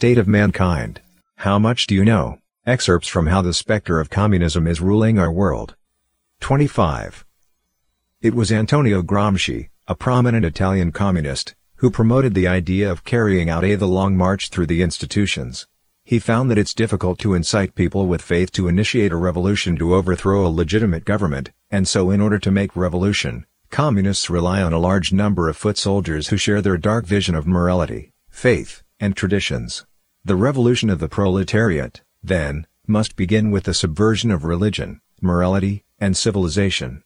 State of Mankind. How much do you know? Excerpts from How the Spectre of Communism is Ruling Our World. 25. It was Antonio Gramsci, a prominent Italian communist, who promoted the idea of carrying out a the long march through the institutions. He found that it's difficult to incite people with faith to initiate a revolution to overthrow a legitimate government, and so in order to make revolution, communists rely on a large number of foot soldiers who share their dark vision of morality, faith, and traditions. The revolution of the proletariat, then, must begin with the subversion of religion, morality, and civilization.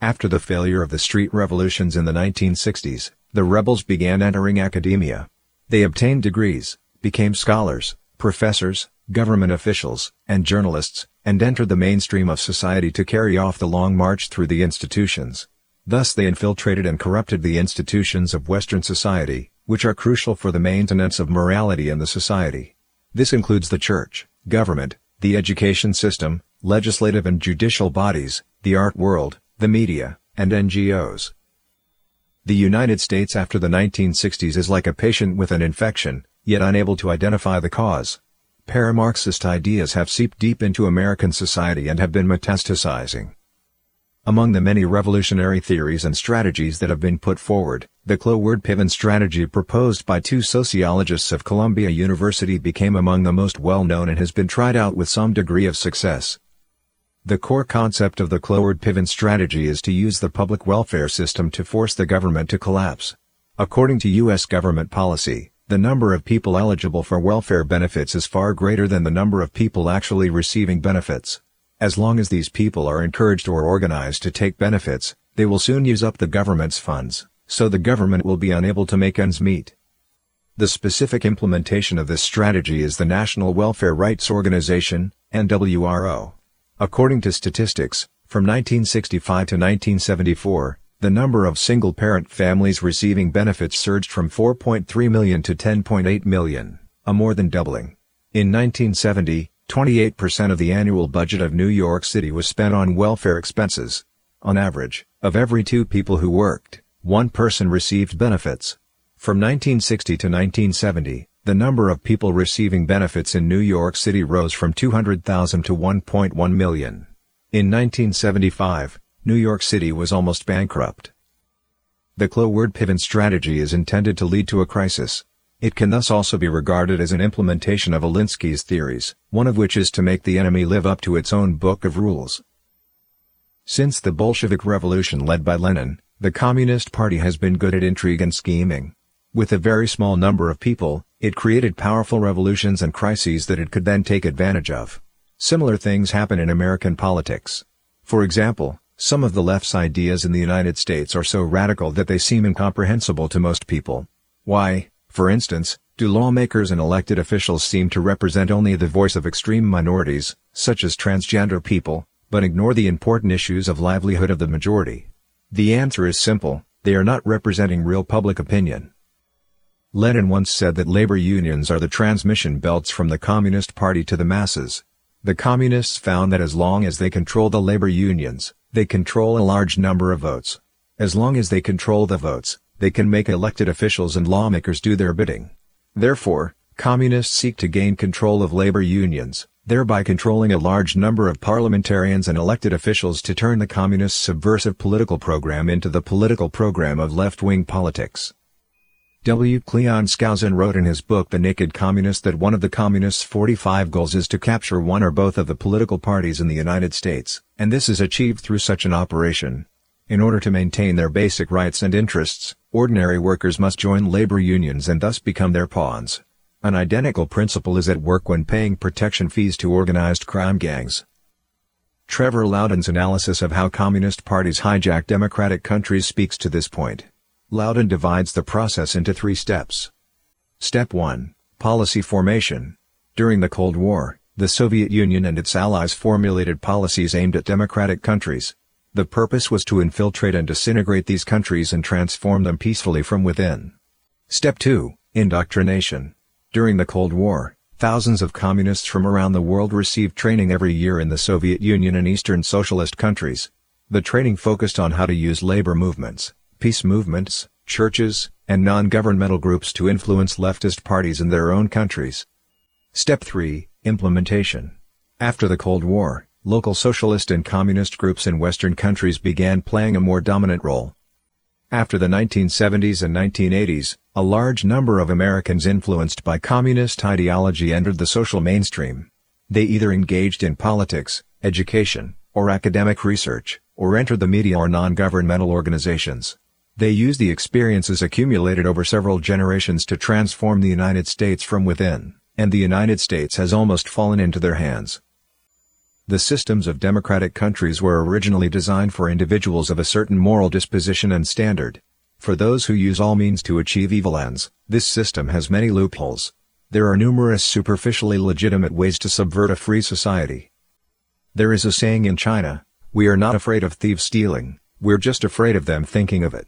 After the failure of the street revolutions in the 1960s, the rebels began entering academia. They obtained degrees, became scholars, professors, government officials, and journalists, and entered the mainstream of society to carry off the long march through the institutions. Thus they infiltrated and corrupted the institutions of Western society, which are crucial for the maintenance of morality in the society. This includes the church, government, the education system, legislative and judicial bodies, the art world, the media, and NGOs. The United States after the 1960s is like a patient with an infection, yet unable to identify the cause. Paramarxist ideas have seeped deep into American society and have been metastasizing. Among the many revolutionary theories and strategies that have been put forward, the Cloward-Piven strategy proposed by two sociologists of Columbia University became among the most well-known and has been tried out with some degree of success. The core concept of the Cloward-Piven strategy is to use the public welfare system to force the government to collapse. According to U.S. government policy, the number of people eligible for welfare benefits is far greater than the number of people actually receiving benefits. As long as these people are encouraged or organized to take benefits, they will soon use up the government's funds, so the government will be unable to make ends meet. The specific implementation of this strategy is the National Welfare Rights Organization, NWRO. According to statistics, from 1965 to 1974, the number of single-parent families receiving benefits surged from 4.3 million to 10.8 million, a more than doubling. In 1970, 28% of the annual budget of New York City was spent on welfare expenses. On average, of every two people who worked, one person received benefits. From 1960 to 1970, the number of people receiving benefits in New York City rose from 200,000 to 1.1 million. In 1975, New York City was almost bankrupt. The Cloward-Piven strategy is intended to lead to a crisis. It can thus also be regarded as an implementation of Alinsky's theories, one of which is to make the enemy live up to its own book of rules. Since the Bolshevik Revolution led by Lenin, the Communist Party has been good at intrigue and scheming. With a very small number of people, it created powerful revolutions and crises that it could then take advantage of. Similar things happen in American politics. For example, some of the left's ideas in the United States are so radical that they seem incomprehensible to most people. Why, for instance, do lawmakers and elected officials seem to represent only the voice of extreme minorities, such as transgender people, but ignore the important issues of livelihood of the majority? The answer is simple, they are not representing real public opinion. Lenin once said that labor unions are the transmission belts from the Communist Party to the masses. The Communists found that as long as they control the labor unions, they control a large number of votes. As long as they control the votes, they can make elected officials and lawmakers do their bidding. Therefore, Communists seek to gain control of labor unions, thereby controlling a large number of parliamentarians and elected officials to turn the Communists' subversive political program into the political program of left-wing politics. W. Cleon Skousen wrote in his book The Naked Communist that one of the Communists' 45 goals is to capture one or both of the political parties in the United States, and this is achieved through such an operation. In order to maintain their basic rights and interests, ordinary workers must join labor unions and thus become their pawns. An identical principle is at work when paying protection fees to organized crime gangs. Trevor Loudon's analysis of how communist parties hijack democratic countries speaks to this point. Loudon divides the process into three steps. Step 1. Policy formation. During the Cold War, the Soviet Union and its allies formulated policies aimed at democratic countries. The purpose was to infiltrate and disintegrate these countries and transform them peacefully from within. Step 2. Indoctrination. During the Cold War, thousands of communists from around the world received training every year in the Soviet Union and Eastern Socialist countries. The training focused on how to use labor movements, peace movements, churches, and non-governmental groups to influence leftist parties in their own countries. Step 3, Implementation. After the Cold War, local socialist and communist groups in Western countries began playing a more dominant role. After the 1970s and 1980s, a large number of Americans influenced by communist ideology entered the social mainstream. They either engaged in politics, education, or academic research, or entered the media or non-governmental organizations. They used the experiences accumulated over several generations to transform the United States from within, and the United States has almost fallen into their hands. The systems of democratic countries were originally designed for individuals of a certain moral disposition and standard. For those who use all means to achieve evil ends, this system has many loopholes. There are numerous superficially legitimate ways to subvert a free society. There is a saying in China, we are not afraid of thieves stealing, we're just afraid of them thinking of it.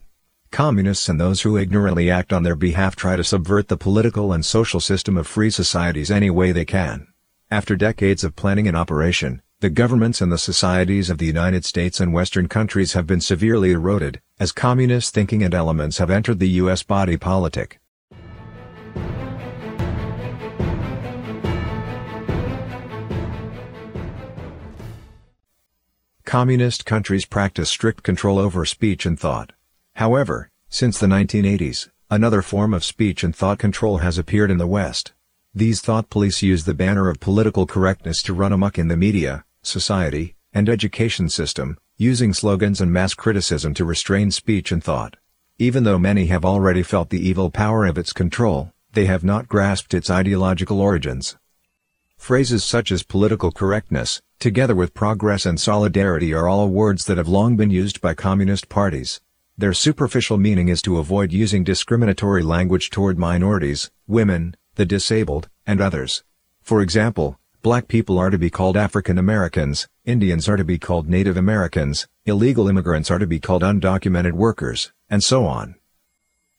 Communists and those who ignorantly act on their behalf try to subvert the political and social system of free societies any way they can. After decades of planning and operation, the governments and the societies of the United States and Western countries have been severely eroded, as communist thinking and elements have entered the U.S. body politic. Communist countries practice strict control over speech and thought. However, since the 1980s, another form of speech and thought control has appeared in the West. These thought police use the banner of political correctness to run amok in the media, society, and education system, using slogans and mass criticism to restrain speech and thought. Even though many have already felt the evil power of its control, they have not grasped its ideological origins. Phrases such as political correctness, together with progress and solidarity are all words that have long been used by communist parties. Their superficial meaning is to avoid using discriminatory language toward minorities, women, the disabled, and others. For example, Black people are to be called African Americans, Indians are to be called Native Americans, illegal immigrants are to be called undocumented workers, and so on.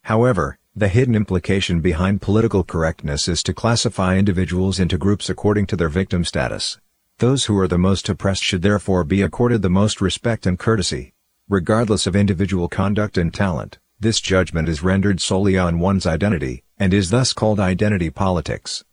However, the hidden implication behind political correctness is to classify individuals into groups according to their victim status. Those who are the most oppressed should therefore be accorded the most respect and courtesy. Regardless of individual conduct and talent, this judgment is rendered solely on one's identity, and is thus called identity politics.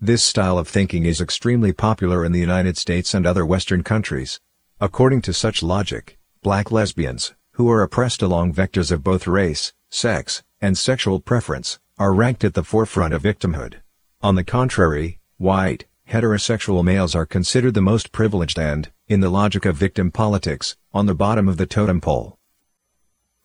This style of thinking is extremely popular in the United States and other Western countries. According to such logic, black lesbians, who are oppressed along vectors of both race, sex, and sexual preference, are ranked at the forefront of victimhood. On the contrary, white, heterosexual males are considered the most privileged and, in the logic of victim politics, on the bottom of the totem pole.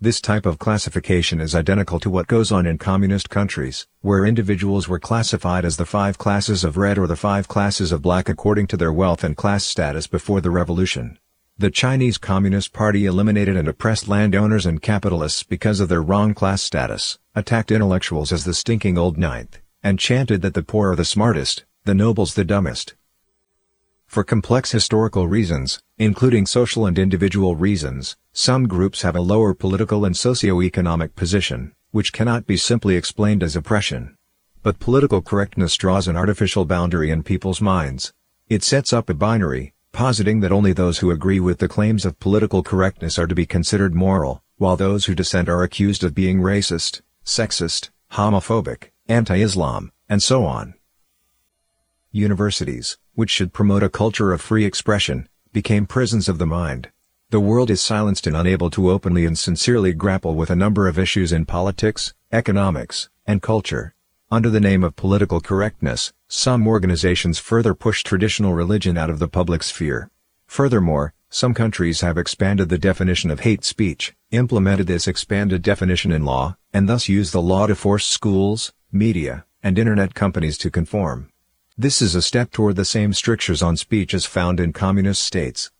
This type of classification is identical to what goes on in communist countries, where individuals were classified as the five classes of red or the five classes of black according to their wealth and class status before the revolution. The Chinese Communist Party eliminated and oppressed landowners and capitalists because of their wrong class status, attacked intellectuals as the stinking old ninth, and chanted that the poor are the smartest, the nobles the dumbest. For complex historical reasons, including social and individual reasons, some groups have a lower political and socio-economic position, which cannot be simply explained as oppression. But political correctness draws an artificial boundary in people's minds. It sets up a binary, positing that only those who agree with the claims of political correctness are to be considered moral, while those who dissent are accused of being racist, sexist, homophobic, anti-Islam, and so on. Universities, which should promote a culture of free expression, became prisons of the mind. The world is silenced and unable to openly and sincerely grapple with a number of issues in politics, economics, and culture. Under the name of political correctness, some organizations further push traditional religion out of the public sphere. Furthermore, some countries have expanded the definition of hate speech, implemented this expanded definition in law, and thus use the law to force schools, media, and internet companies to conform. This is a step toward the same strictures on speech as found in communist states.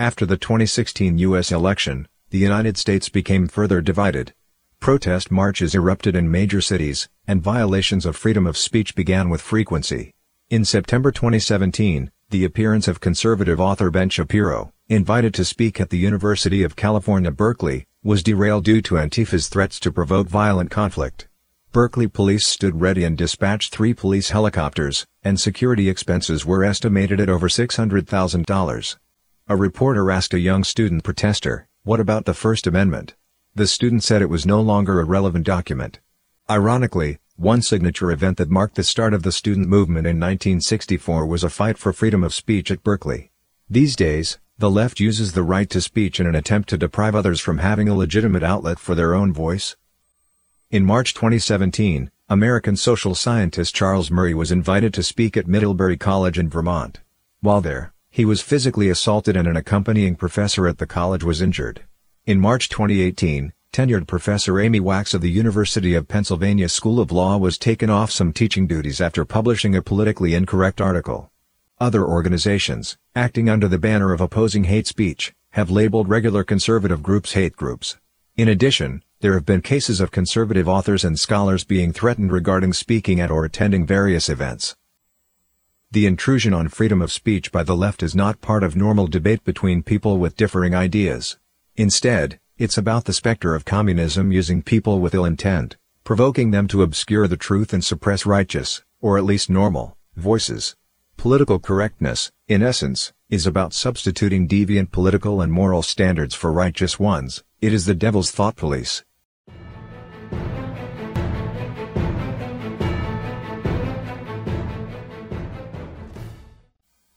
After the 2016 U.S. election, the United States became further divided. Protest marches erupted in major cities, and violations of freedom of speech began with frequency. In September 2017, the appearance of conservative author Ben Shapiro, invited to speak at the University of California Berkeley, was derailed due to Antifa's threats to provoke violent conflict. Berkeley police stood ready and dispatched three police helicopters, and security expenses were estimated at over $600,000. A reporter asked a young student protester, what about the First Amendment? The student said it was no longer a relevant document. Ironically, one signature event that marked the start of the student movement in 1964 was a fight for freedom of speech at Berkeley. These days, the left uses the right to speech in an attempt to deprive others from having a legitimate outlet for their own voice. In March 2017, American social scientist Charles Murray was invited to speak at Middlebury College in Vermont. While there, he was physically assaulted and an accompanying professor at the college was injured. In March 2018, tenured Professor Amy Wax of the University of Pennsylvania School of Law was taken off some teaching duties after publishing a politically incorrect article. Other organizations, acting under the banner of opposing hate speech, have labeled regular conservative groups hate groups. In addition, there have been cases of conservative authors and scholars being threatened regarding speaking at or attending various events. The intrusion on freedom of speech by the left is not part of normal debate between people with differing ideas. Instead, it's about the specter of communism using people with ill intent, provoking them to obscure the truth and suppress righteous, or at least normal, voices. Political correctness, in essence, is about substituting deviant political and moral standards for righteous ones, it is the devil's thought police.